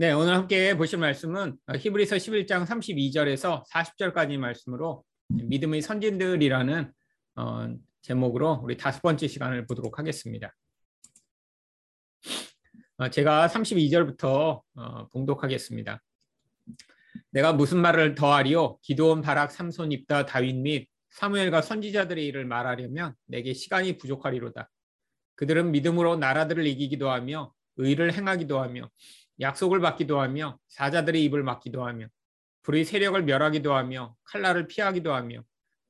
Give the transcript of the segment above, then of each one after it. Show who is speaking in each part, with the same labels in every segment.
Speaker 1: 네, 오늘 함께 보실 말씀은 히브리서 11장 32절에서 40절까지 말씀으로 믿음의 선진들이라는 어, 제목으로 우리 다섯 번째 시간을 보도록 하겠습니다. 어, 제가 32절부터 어, 봉독하겠습니다. 내가 무슨 말을 더하리요? 기도원, 바락, 삼손, 입다, 다윗 및 사무엘과 선지자들의 일을 말하려면 내게 시간이 부족하리로다. 그들은 믿음으로 나라들을 이기기도 하며 의를 행하기도 하며 약속을 받기도 하며 사자들의 입을 막기도 하며 불의 세력을 멸하기도 하며 칼날을 피하기도 하며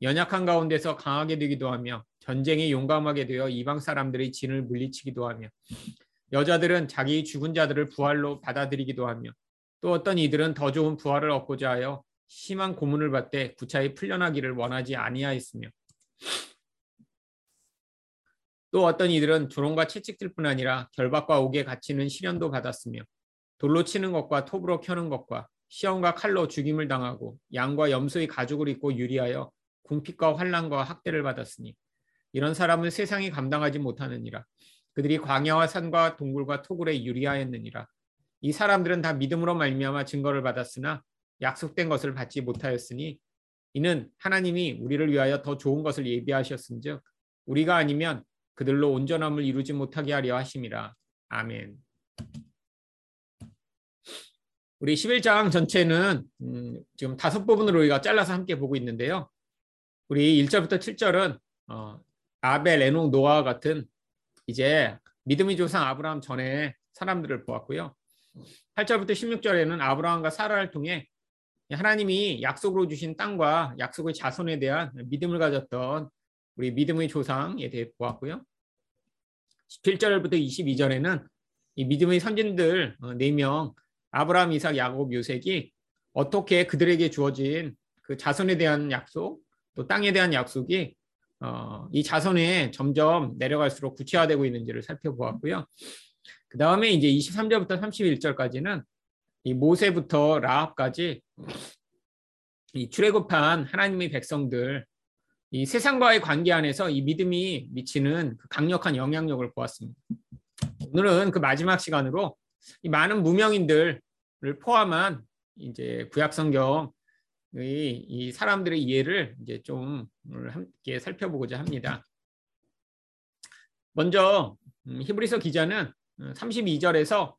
Speaker 1: 연약한 가운데서 강하게 되기도 하며 전쟁에 용감하게 되어 이방 사람들의 진을 물리치기도 하며 여자들은 자기 죽은 자들을 부활로 받아들이기도 하며 또 어떤 이들은 더 좋은 부활을 얻고자 하여 심한 고문을 받되 구차히 풀려나기를 원하지 아니하였으며 또 어떤 이들은 조롱과 채찍질 뿐 아니라 결박과 옥에 갇히는 시련도 받았으며 돌로 치는 것과 톱으로 켜는 것과 시험과 칼로 죽임을 당하고 양과 염소의 가죽을 입고 유리하여 궁핍과 환란과 학대를 받았으니 이런 사람은 세상이 감당하지 못하느니라. 그들이 광야와 산과 동굴과 토굴에 유리하였느니라. 이 사람들은 다 믿음으로 말미암아 증거를 받았으나 약속된 것을 받지 못하였으니 이는 하나님이 우리를 위하여 더 좋은 것을 예비하셨은즉 우리가 아니면 그들로 온전함을 이루지 못하게 하려 하심이라. 아멘. 우리 11장 전체는 음, 지금 다섯 부분으로 우리가 잘라서 함께 보고 있는데요. 우리 1절부터 7절은 어, 아벨, 에녹, 노아 같은 이제 믿음의 조상 아브라함 전에 사람들을 보았고요. 8절부터 16절에는 아브라함과 사라를 통해 하나님이 약속으로 주신 땅과 약속의 자손에 대한 믿음을 가졌던 우리 믿음의 조상에 대해 보았고요. 17절부터 22절에는 이 믿음의 선진들 4명 아브라함, 이삭, 야곱, 요셉이 어떻게 그들에게 주어진 그 자손에 대한 약속, 또 땅에 대한 약속이 어, 이 자손에 점점 내려갈수록 구체화되고 있는지를 살펴보았고요. 그 다음에 이제 23절부터 31절까지는 이 모세부터 라합까지 이 출애굽한 하나님의 백성들 이 세상과의 관계 안에서 이 믿음이 미치는 그 강력한 영향력을 보았습니다. 오늘은 그 마지막 시간으로 이 많은 무명인들을 포함한 이제 구약 성경의 이 사람들의 이해를 이제 좀 함께 살펴보고자 합니다. 먼저 음, 히브리서 기자는 32절에서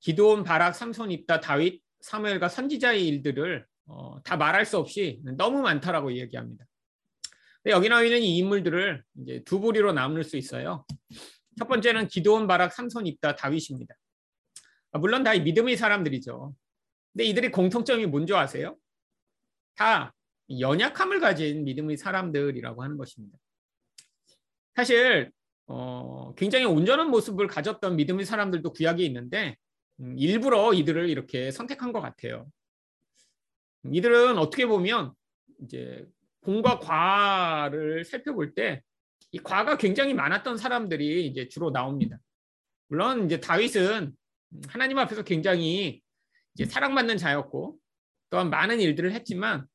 Speaker 1: 기도온 바락 삼손 입다 다윗 사무엘과 선지자의 일들을 어, 다 말할 수 없이 너무 많다라고 얘기합니다. 여기 나와 있는 이 인물들을 이제 두 부리로 나눌 수 있어요. 첫 번째는 기도온 바락 삼손 입다 다윗입니다. 아, 물론 다 믿음의 사람들이죠. 근데 이들의 공통점이 뭔지 아세요? 다 연약함을 가진 믿음의 사람들이라고 하는 것입니다. 사실 어, 굉장히 온전한 모습을 가졌던 믿음의 사람들도 구약에 있는데 음, 일부러 이들을 이렇게 선택한 것 같아요. 이들은 어떻게 보면 이제 공과 과를 살펴볼 때 이 과가 굉장히 많았던 사람들이 이제 주로 나옵니다. 물론 이제 다윗은 하나님 앞에서 굉장히 이제 사랑받는 자였고 또한 많은 일들을 했지만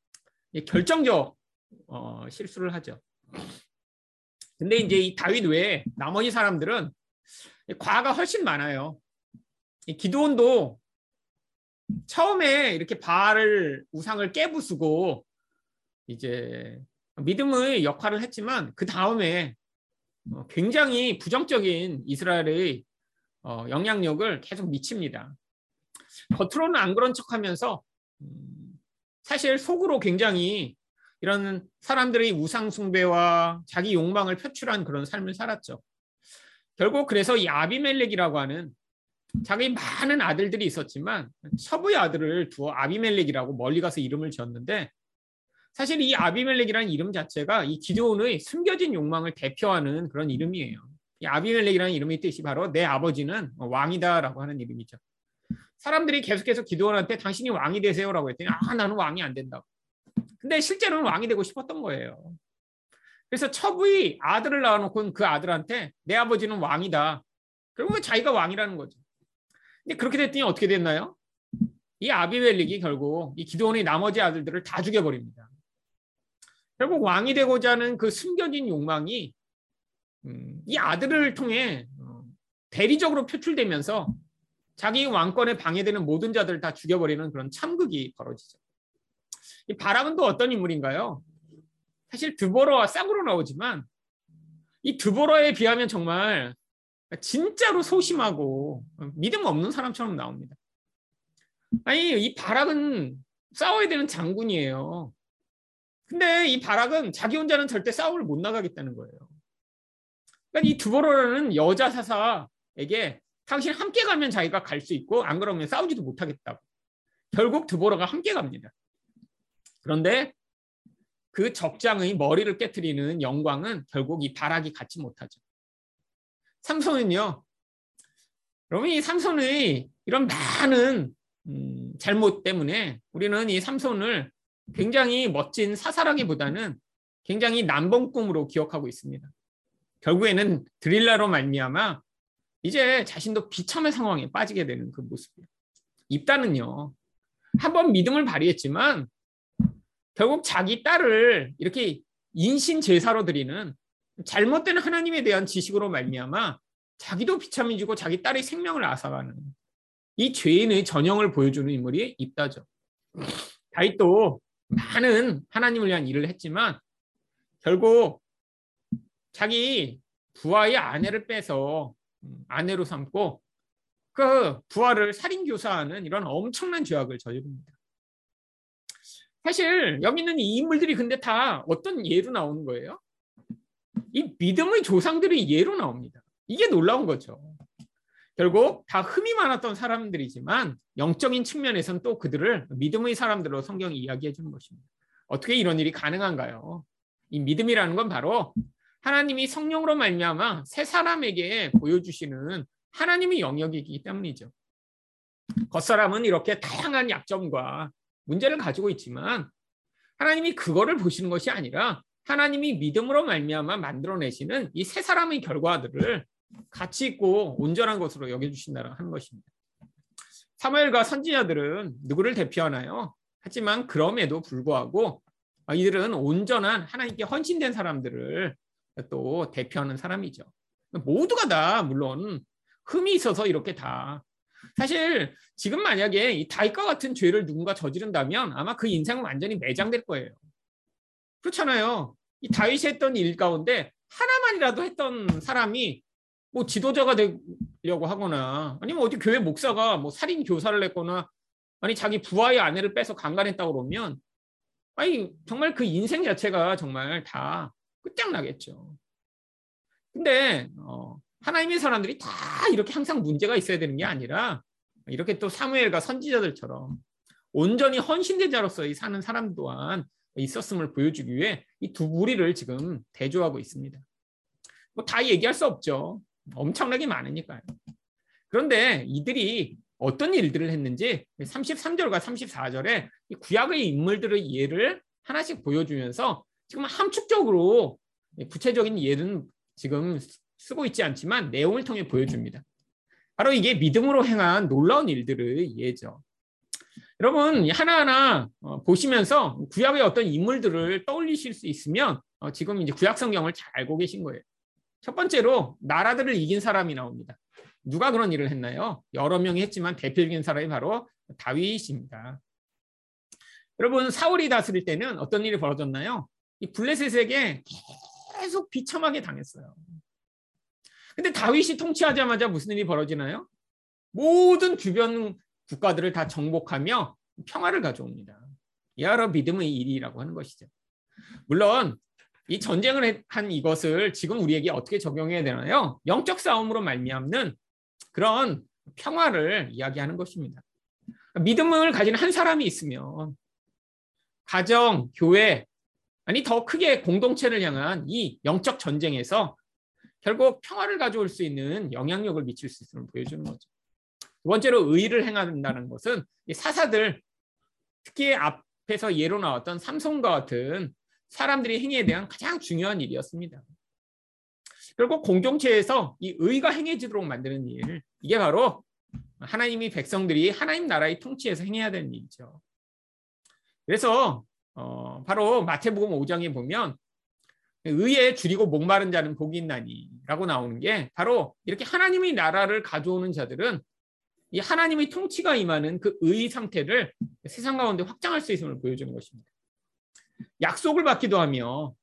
Speaker 1: 결정적 어, 실수를 하죠. 근데 이제 이 다윗 외에 나머지 사람들은 과가 훨씬 많아요. 기도원도 처음에 이렇게 바알을 우상을 깨부수고 이제 믿음의 역할을 했지만 그 다음에 어, 굉장히 부정적인 이스라엘의 어, 영향력을 계속 미칩니다. 겉으로는 안 그런 척하면서 음, 사실 속으로 굉장히 이런 사람들의 우상 숭배와 자기 욕망을 표출한 그런 삶을 살았죠. 결국 그래서 이 아비멜렉이라고 하는 자기 많은 아들들이 있었지만 첩의 아들을 두어 아비멜렉이라고 멀리 가서 이름을 지었는데 사실 이 아비멜렉이라는 이름 자체가 이 기도원의 숨겨진 욕망을 대표하는 그런 이름이에요. 이 아비멜렉이라는 이름의 뜻이 바로 내 아버지는 왕이다라고 하는 이름이죠. 사람들이 계속해서 기도원한테 당신이 왕이 되세요라고 했더니 아 나는 왕이 안 된다고. 근데 실제로는 왕이 되고 싶었던 거예요. 그래서 첩의 아들을 낳아놓고 그 아들한테 내 아버지는 왕이다. 결국은 자기가 왕이라는 거죠. 근데 그렇게 됐더니 어떻게 됐나요? 이 아비멜렉이 결국 이 기도원의 나머지 아들들을 다 죽여버립니다. 결국 왕이 되고자 하는 그 숨겨진 욕망이 음, 이 아들을 통해 어, 대리적으로 표출되면서 자기 왕권에 방해되는 모든 자들을 다 죽여버리는 그런 참극이 벌어지죠. 이 바람은 또 어떤 인물인가요? 사실 드보러와 쌍으로 나오지만 이 드보러에 비하면 정말 진짜로 소심하고 믿음 없는 사람처럼 나옵니다. 아니 이 바락은 싸워야 되는 장군이에요. 근데 이 바락은 자기 혼자는 절대 싸움을 못 나가겠다는 거예요. 그러니까 이 드보러라는 여자 사사에게 당신 함께 가면 자기가 갈 수 있고 안 그러면 싸우지도 못하겠다고. 결국 드보러가 함께 갑니다. 그런데 그 적장의 머리를 깨뜨리는 영광은 결국 이 바락이 갖지 못하죠. 삼손은요. 여러분 이 삼손의 이런 많은 음, 잘못 때문에 우리는 이 삼손을 굉장히 멋진 사사라기보다는 굉장히 남봉꿈으로 기억하고 있습니다. 결국에는 드릴라로 말미암아 이제 자신도 비참한 상황에 빠지게 되는 그 모습이에요. 입다는요. 한번 믿음을 발휘했지만 결국 자기 딸을 이렇게 인신 제사로 드리는 잘못된 하나님에 대한 지식으로 말미암아 자기도 비참해지고 자기 딸의 생명을 앗아가는 이 죄인의 전형을 보여주는 인물이 입다죠. 다윗도 많은 하나님을 위한 일을 했지만 결국 자기 부하의 아내를 빼서 아내로 삼고 그 부하를 살인 교사하는 이런 엄청난 죄악을 저지릅니다. 사실 여기 있는 이 인물들이 근데 다 어떤 예로 나오는 거예요? 이 믿음의 조상들이 예로 나옵니다. 이게 놀라운 거죠. 결국 다 흠이 많았던 사람들이지만 영적인 측면에서는 또 그들을 믿음의 사람들로 성경이 이야기해 주는 것입니다. 어떻게 이런 일이 가능한가요? 이 믿음이라는 건 바로 하나님이 성령으로 말미암아 새 사람에게 보여주시는 하나님의 영역이기 때문이죠. 겉사람은 이렇게 다양한 약점과 문제를 가지고 있지만 하나님이 그거를 보시는 것이 아니라 하나님이 믿음으로 말미암아 만들어내시는 이 새 사람의 결과들을 가치 있고 온전한 것으로 여겨주신다는 것입니다. 사무엘과 선지자들은 누구를 대표하나요? 하지만 그럼에도 불구하고 이들은 온전한 하나님께 헌신된 사람들을 또 대표하는 사람이죠. 모두가 다 물론 흠이 있어서 이렇게 다 사실 지금 만약에 이 다윗과 같은 죄를 누군가 저지른다면 아마 그 인생은 완전히 매장될 거예요. 그렇잖아요. 이 다윗이 했던 일 가운데 하나만이라도 했던 사람이 뭐 지도자가 되려고 하거나 아니면 어디 교회 목사가 뭐 살인 교사를 했거나 아니 자기 부하의 아내를 빼서 강간했다고 그러면 아니 정말 그 인생 자체가 정말 다 끝장나겠죠. 근데 어, 하나님의 사람들이 다 이렇게 항상 문제가 있어야 되는 게 아니라 이렇게 또 사무엘과 선지자들처럼 온전히 헌신된 자로서 사는 사람 또한 있었음을 보여주기 위해 이 두 무리를 지금 대조하고 있습니다. 뭐 다 얘기할 수 없죠. 엄청나게 많으니까요. 그런데 이들이 어떤 일들을 했는지 33절과 34절에 구약의 인물들의 예를 하나씩 보여주면서 지금 함축적으로 구체적인 예는 지금 쓰고 있지 않지만 내용을 통해 보여줍니다. 바로 이게 믿음으로 행한 놀라운 일들의 예죠. 여러분 하나하나 어, 보시면서 구약의 어떤 인물들을 떠올리실 수 있으면 어, 지금 이제 구약 성경을 잘 알고 계신 거예요. 첫 번째로 나라들을 이긴 사람이 나옵니다. 누가 그런 일을 했나요? 여러 명이 했지만 대표적인 사람이 바로 다윗입니다. 여러분 사울이 다스릴 때는 어떤 일이 벌어졌나요? 이 블레셋에게 계속 비참하게 당했어요. 근데 다윗이 통치하자마자 무슨 일이 벌어지나요? 모든 주변 국가들을 다 정복하며 평화를 가져옵니다. 여러 믿음의 일이라고 하는 것이죠. 물론 이 전쟁을 한 이것을 지금 우리에게 어떻게 적용해야 되나요? 영적 싸움으로 말미암는 그런 평화를 이야기하는 것입니다. 믿음을 가진 한 사람이 있으면 가정, 교회, 아니 더 크게 공동체를 향한 이 영적 전쟁에서 결국 평화를 가져올 수 있는 영향력을 미칠 수 있음을 보여주는 거죠. 두 번째로 의를 행한다는 것은 사사들 특히 앞에서 예로 나왔던 삼손과 같은 사람들의 행위에 대한 가장 중요한 일이었습니다. 결국 공동체에서 이 의가 행해지도록 만드는 일 이게 바로 하나님이 백성들이 하나님 나라의 통치에서 행해야 되는 일이죠. 그래서 어, 바로 마태복음 5장에 보면 의에 줄이고 목마른 자는 복이 있나니라고 나오는 게 바로 이렇게 하나님의 나라를 가져오는 자들은 이 하나님의 통치가 임하는 그 의 상태를 세상 가운데 확장할 수 있음을 보여주는 것입니다. 약속을 받기도 하며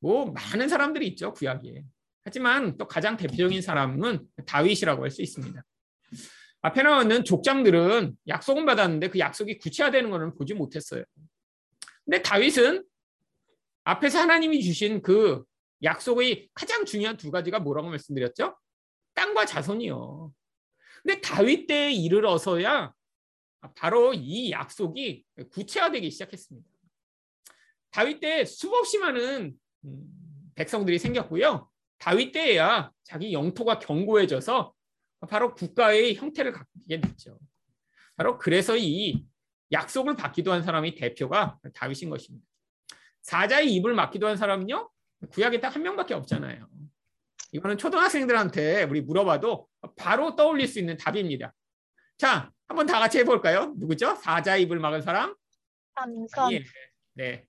Speaker 1: 뭐 많은 사람들이 있죠 구약에. 하지만 또 가장 대표적인 사람은 다윗이라고 할 수 있습니다. 앞에 나오는 족장들은 약속은 받았는데 그 약속이 구체화되는 것은 보지 못했어요. 근데 다윗은 앞에서 하나님이 주신 그 약속의 가장 중요한 두 가지가 뭐라고 말씀드렸죠? 땅과 자손이요. 근데 다윗 때에 이르러서야 바로 이 약속이 구체화되기 시작했습니다. 다윗 때 수없이 많은 음, 백성들이 생겼고요. 다윗 때에야 자기 영토가 견고해져서 바로 국가의 형태를 갖게 됐죠. 바로 그래서 이 약속을 받기도 한 사람이 대표가 다윗인 것입니다. 사자의 입을 막기도 한 사람은요. 구약에 딱 한 명밖에 없잖아요. 이거는 초등학생들한테 우리 물어봐도 바로 떠올릴 수 있는 답입니다. 자, 한번 다 같이 해볼까요? 누구죠? 사자의 입을 막은 사람?
Speaker 2: 삼선.
Speaker 1: 예. 네.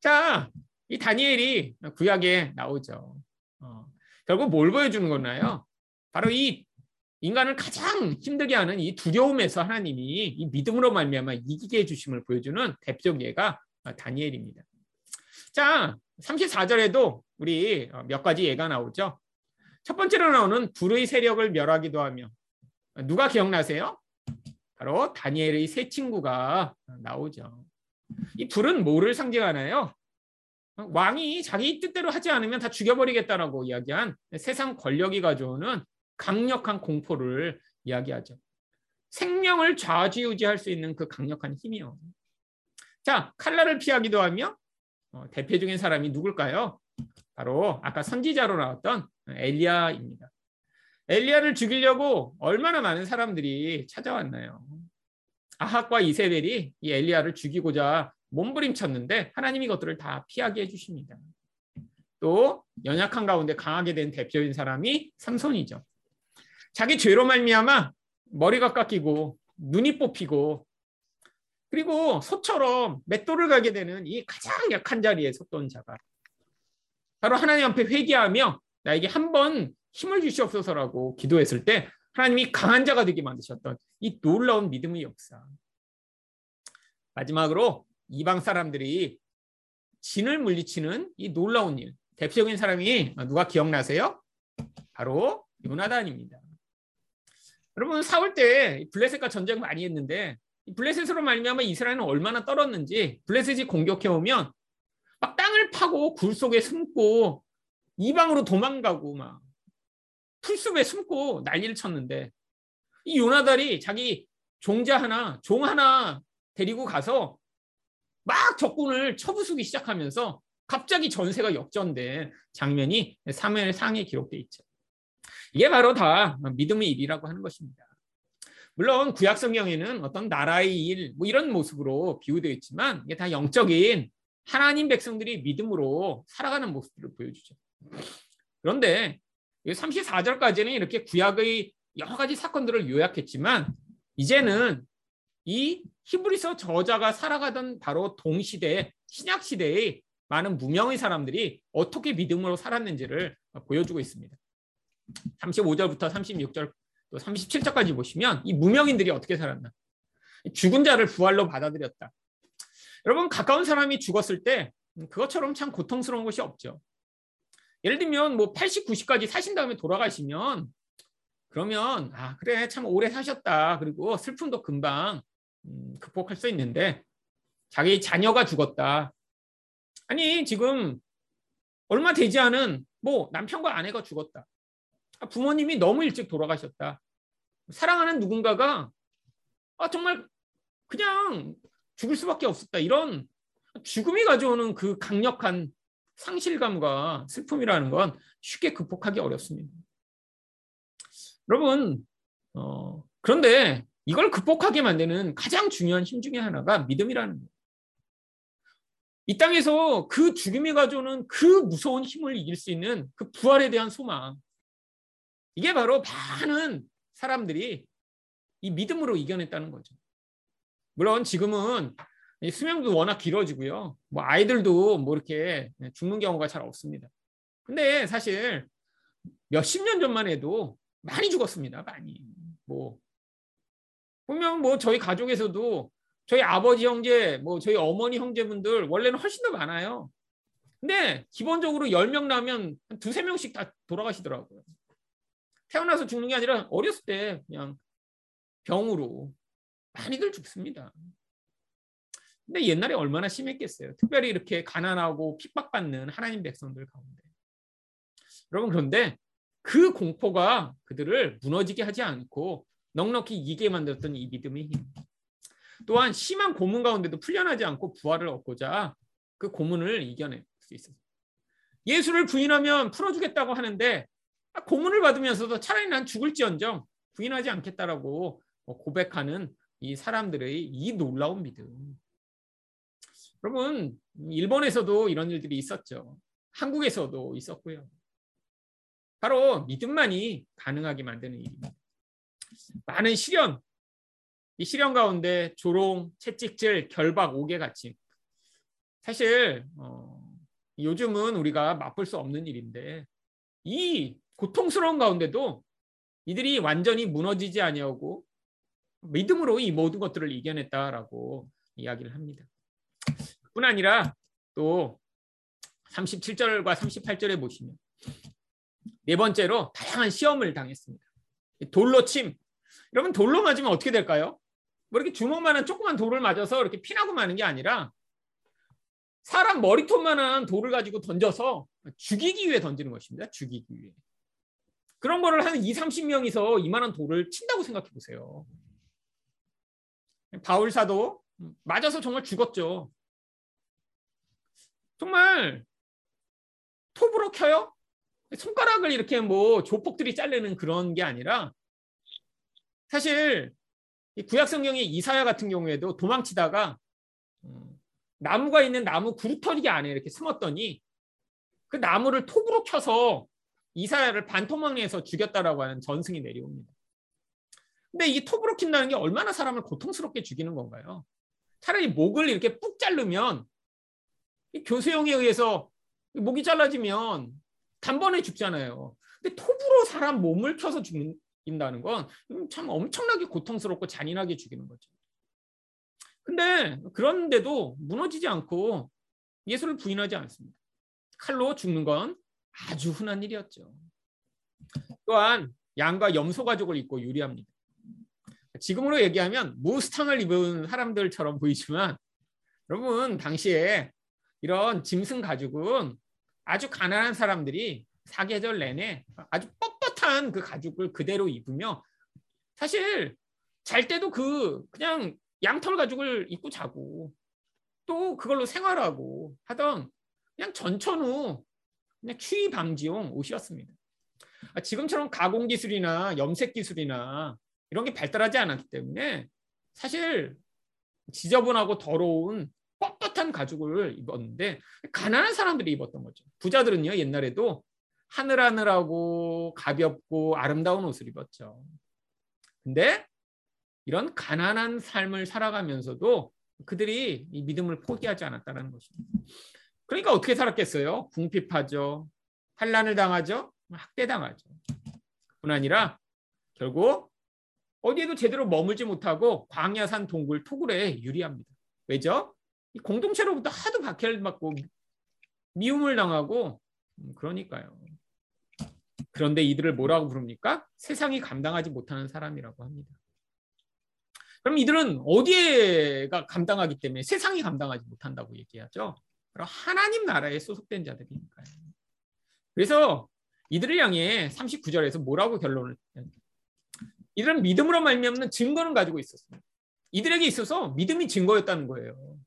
Speaker 1: 자, 이 다니엘이 구약에 나오죠. 어, 결국 뭘 보여주는 거나요? 바로 이 인간을 가장 힘들게 하는 이 두려움에서 하나님이 이 믿음으로 말미암아 이기게 해주심을 보여주는 대표적 예가 다니엘입니다. 자, 34절에도 우리 몇 가지 예가 나오죠. 첫 번째로 나오는 불의 세력을 멸하기도 하며 누가 기억나세요? 바로 다니엘의 세 친구가 나오죠. 이 불은 뭐를 상징하나요? 왕이 자기 뜻대로 하지 않으면 다 죽여버리겠다라고 이야기한 세상 권력이 가져오는 강력한 공포를 이야기하죠. 생명을 좌지우지할 수 있는 그 강력한 힘이요. 자, 칼날을 피하기도 하며 어, 대표적인 사람이 누굴까요? 바로 아까 선지자로 나왔던 엘리야입니다. 엘리야를 죽이려고 얼마나 많은 사람들이 찾아왔나요? 아합과 이세벨이 이 엘리야를 죽이고자 몸부림쳤는데 하나님이 이것들을 다 피하게 해주십니다. 또 연약한 가운데 강하게 된 대표인 사람이 삼손이죠. 자기 죄로 말미암아 머리가 깎이고 눈이 뽑히고 그리고 소처럼 맷돌을 가게 되는 이 가장 약한 자리에 섰던 자가 바로 하나님 앞에 회개하며 나에게 한 번 힘을 주시옵소서라고 기도했을 때 하나님이 강한 자가 되게 만드셨던 이 놀라운 믿음의 역사. 마지막으로 이방 사람들이 진을 물리치는 이 놀라운 일. 대표적인 사람이 누가 기억나세요? 바로 요나단입니다. 여러분 사울 때 블레셋과 전쟁 많이 했는데 블레셋으로 말미암아 이스라엘은 얼마나 떨었는지 블레셋이 공격해 오면 막 땅을 파고 굴 속에 숨고 이방으로 도망가고 막 풀숲에 숨고 난리를 쳤는데 이 요나달이 자기 종자 하나 종 하나 데리고 가서 막 적군을 쳐부수기 시작하면서 갑자기 전세가 역전된 장면이 사무엘 상에 기록돼 있죠. 이게 바로 다 믿음의 일이라고 하는 것입니다. 물론 구약 성경에는 어떤 나라의 일, 뭐 이런 모습으로 비유되어 있지만 이게 다 영적인 하나님 백성들이 믿음으로 살아가는 모습들을 보여주죠. 그런데 34절까지는 이렇게 구약의 여러 가지 사건들을 요약했지만 이제는 이 히브리서 저자가 살아가던 바로 동시대 신약 시대의 많은 무명의 사람들이 어떻게 믿음으로 살았는지를 보여주고 있습니다. 35절부터 36절 또 37절까지 보시면 이 무명인들이 어떻게 살았나? 죽은 자를 부활로 받아들였다. 여러분 가까운 사람이 죽었을 때 그것처럼 참 고통스러운 것이 없죠. 예를 들면 뭐 80, 90까지 사신 다음에 돌아가시면 그러면 아 그래 참 오래 사셨다. 그리고 슬픔도 금방 음, 극복할 수 있는데 자기 자녀가 죽었다. 아니 지금 얼마 되지 않은 뭐 남편과 아내가 죽었다. 아, 부모님이 너무 일찍 돌아가셨다. 사랑하는 누군가가 아, 정말 그냥 죽을 수밖에 없었다. 이런 죽음이 가져오는 그 강력한 상실감과 슬픔이라는 건 쉽게 극복하기 어렵습니다. 여러분, 어, 그런데 이걸 극복하게 만드는 가장 중요한 힘 중에 하나가 믿음이라는 거예요. 이 땅에서 그 죽음이 가져오는 그 무서운 힘을 이길 수 있는 그 부활에 대한 소망. 이게 바로 많은 사람들이 이 믿음으로 이겨냈다는 거죠. 물론 지금은 수명도 워낙 길어지고요. 뭐 아이들도 뭐 이렇게 죽는 경우가 잘 없습니다. 근데 사실 몇십 년 전만 해도 많이 죽었습니다. 많이. 뭐 보면 뭐 저희 가족에서도 저희 아버지 형제, 뭐 저희 어머니 형제분들 원래는 훨씬 더 많아요. 근데 기본적으로 10명 나면 한 두세 명씩 다 돌아가시더라고요. 태어나서 죽는 게 아니라 어렸을 때 그냥 병으로 많이들 죽습니다. 근데 옛날에 얼마나 심했겠어요. 특별히 이렇게 가난하고 핍박받는 하나님 백성들 가운데. 여러분 그런데 그 공포가 그들을 무너지게 하지 않고 넉넉히 이기게 만들었던 이 믿음의 힘. 또한 심한 고문 가운데도 풀려나지 않고 부활을 얻고자 그 고문을 이겨낼 수 있어요. 예수를 부인하면 풀어주겠다고 하는데 고문을 받으면서도 차라리 난 죽을지언정 부인하지 않겠다라고 고백하는 이 사람들의 이 놀라운 믿음. 여러분, 일본에서도 이런 일들이 있었죠. 한국에서도 있었고요. 바로 믿음만이 가능하게 만드는 일입니다. 많은 시련, 이 시련 가운데 조롱, 채찍질, 결박, 갇힘. 사실 어, 요즘은 우리가 맛볼 수 없는 일인데 이 고통스러운 가운데도 이들이 완전히 무너지지 아니하고 믿음으로 이 모든 것들을 이겨냈다라고 이야기를 합니다. 뿐 아니라 또 37절과 38절에 보시면 네 번째로 다양한 시험을 당했습니다. 돌로 침. 여러분 돌로 맞으면 어떻게 될까요? 뭐 이렇게 주먹만한 조그만 돌을 맞아서 이렇게 피나고 마는 게 아니라 사람 머리통만한 돌을 가지고 던져서 죽이기 위해 던지는 것입니다. 죽이기 위해. 그런 거를 한 2, 30명이서 이만한 돌을 친다고 생각해 보세요. 바울 사도 맞아서 정말 죽었죠. 정말 톱으로 켜요? 손가락을 이렇게 뭐 조폭들이 자르는 그런 게 아니라 사실 구약 성경의 이사야 같은 경우에도 도망치다가 음, 나무가 있는 나무 구루터기 안에 이렇게 숨었더니 그 나무를 톱으로 켜서 이사야를 반토막내에서 죽였다라고 하는 전승이 내려옵니다. 근데 이 톱으로 킨다는 게 얼마나 사람을 고통스럽게 죽이는 건가요? 차라리 목을 이렇게 뿍 자르면 교수형에 의해서 목이 잘라지면 단번에 죽잖아요. 근데 톱으로 사람 몸을 켜서 죽인다는 건 참 엄청나게 고통스럽고 잔인하게 죽이는 거죠. 근데 그런데도 무너지지 않고 예수를 부인하지 않습니다. 칼로 죽는 건 아주 흔한 일이었죠. 또한 양과 염소 가죽을 입고 유리합니다. 지금으로 얘기하면 무스탕을 입은 사람들처럼 보이지만 여러분 당시에 이런 짐승 가죽은 아주 가난한 사람들이 사계절 내내 아주 뻣뻣한 그 가죽을 그대로 입으며 사실 잘 때도 그 그냥 양털 가죽을 입고 자고 또 그걸로 생활하고 하던 그냥 전천후 그냥 추위 방지용 옷이었습니다. 아, 지금처럼 가공 기술이나 염색 기술이나 이런 게 발달하지 않았기 때문에 사실 지저분하고 더러운 뻣뻣한 가죽을 입었는데 가난한 사람들이 입었던 거죠. 부자들은요 옛날에도 하늘하늘하고 가볍고 아름다운 옷을 입었죠. 근데 이런 가난한 삶을 살아가면서도 그들이 이 믿음을 포기하지 않았다는 것입니다. 그러니까 어떻게 살았겠어요? 궁핍하죠. 환란을 당하죠. 학대당하죠. 뿐 아니라 결국 어디에도 제대로 머물지 못하고 광야산 동굴 토굴에 유리합니다. 왜죠? 공동체로부터 하도 박해를 받고 미움을 당하고 음, 그러니까요. 그런데 이들을 뭐라고 부릅니까? 세상이 감당하지 못하는 사람이라고 합니다. 그럼 이들은 어디에가 감당하기 때문에 세상이 감당하지 못한다고 얘기하죠. 하나님 나라에 소속된 자들이니까요. 그래서 이들을 향해 39절에서 뭐라고 결론을 이들은 믿음으로 말미암는 증거를 가지고 있었습니다. 이들에게 있어서 믿음이 증거였다는 거예요.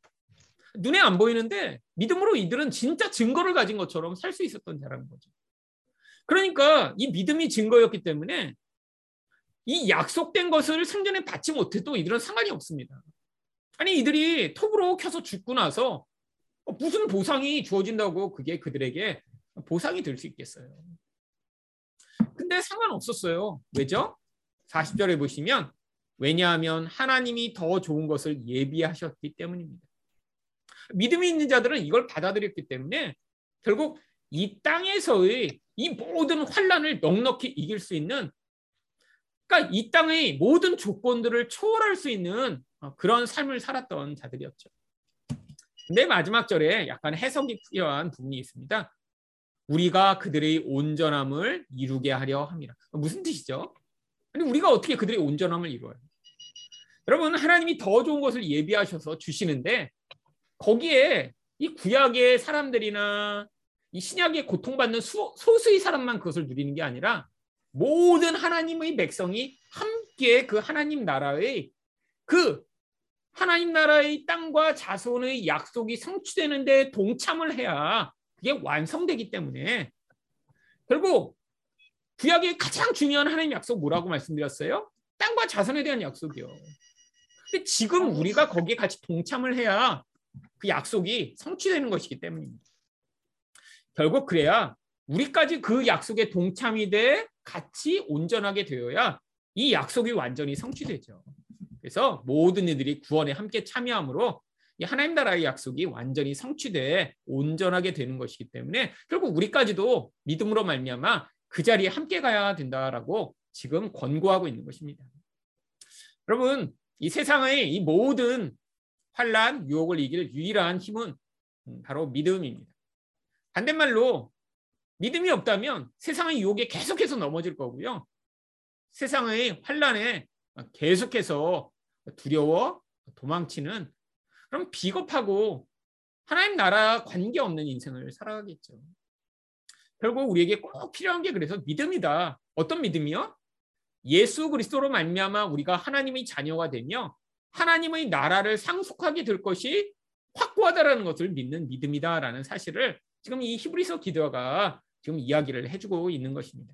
Speaker 1: 눈에 안 보이는데 믿음으로 이들은 진짜 증거를 가진 것처럼 살 수 있었던 자라는 거죠. 그러니까 이 믿음이 증거였기 때문에 이 약속된 것을 생전에 받지 못해도 이들은 상관이 없습니다. 아니 이들이 톱으로 켜서 죽고 나서 무슨 보상이 주어진다고 그게 그들에게 보상이 될 수 있겠어요. 근데 상관없었어요. 왜죠? 40절에 보시면 왜냐하면 하나님이 더 좋은 것을 예비하셨기 때문입니다. 믿음이 있는 자들은 이걸 받아들였기 때문에 결국 이 땅에서의 이 모든 환란을 넉넉히 이길 수 있는 그러니까 이 땅의 모든 조건들을 초월할 수 있는 어, 그런 삶을 살았던 자들이었죠. 근데 마지막 절에 약간 해석이 필요한 부분이 있습니다. 우리가 그들의 온전함을 이루게 하려 합니다. 무슨 뜻이죠? 아니 우리가 어떻게 그들의 온전함을 이루어요? 여러분 하나님이 더 좋은 것을 예비하셔서 주시는데 거기에 이 구약의 사람들이나 이 신약의 고통받는 수, 소수의 사람만 그것을 누리는 게 아니라 모든 하나님의 백성이 함께 그 하나님 나라의 그 하나님 나라의 땅과 자손의 약속이 성취되는데 동참을 해야 그게 완성되기 때문에 결국 구약의 가장 중요한 하나님 약속 뭐라고 말씀드렸어요? 땅과 자손에 대한 약속이요. 근데 지금 우리가 거기에 같이 동참을 해야 그 약속이 성취되는 것이기 때문입니다. 결국 그래야 우리까지 그 약속에 동참이 돼 같이 온전하게 되어야 이 약속이 완전히 성취되죠. 그래서 모든 이들이 구원에 함께 참여함으로 이 하나님 나라의 약속이 완전히 성취돼 온전하게 되는 것이기 때문에 결국 우리까지도 믿음으로 말미암아 그 자리에 함께 가야 된다라고 지금 권고하고 있는 것입니다. 여러분 이 세상의 이 모든 환란, 유혹을 이길 유일한 힘은 바로 믿음입니다. 반대말로 믿음이 없다면 세상의 유혹에 계속해서 넘어질 거고요. 세상의 환란에 계속해서 두려워 도망치는 그럼 비겁하고 하나님 나라 관계없는 인생을 살아가겠죠. 결국 우리에게 꼭 필요한 게 그래서 믿음이다. 어떤 믿음이요? 예수 그리스도로 말미암아 우리가 하나님의 자녀가 되며 하나님의 나라를 상속하게 될 것이 확고하다라는 것을 믿는 믿음이다라는 사실을 지금 이 히브리서 기도가 지금 이야기를 해주고 있는 것입니다.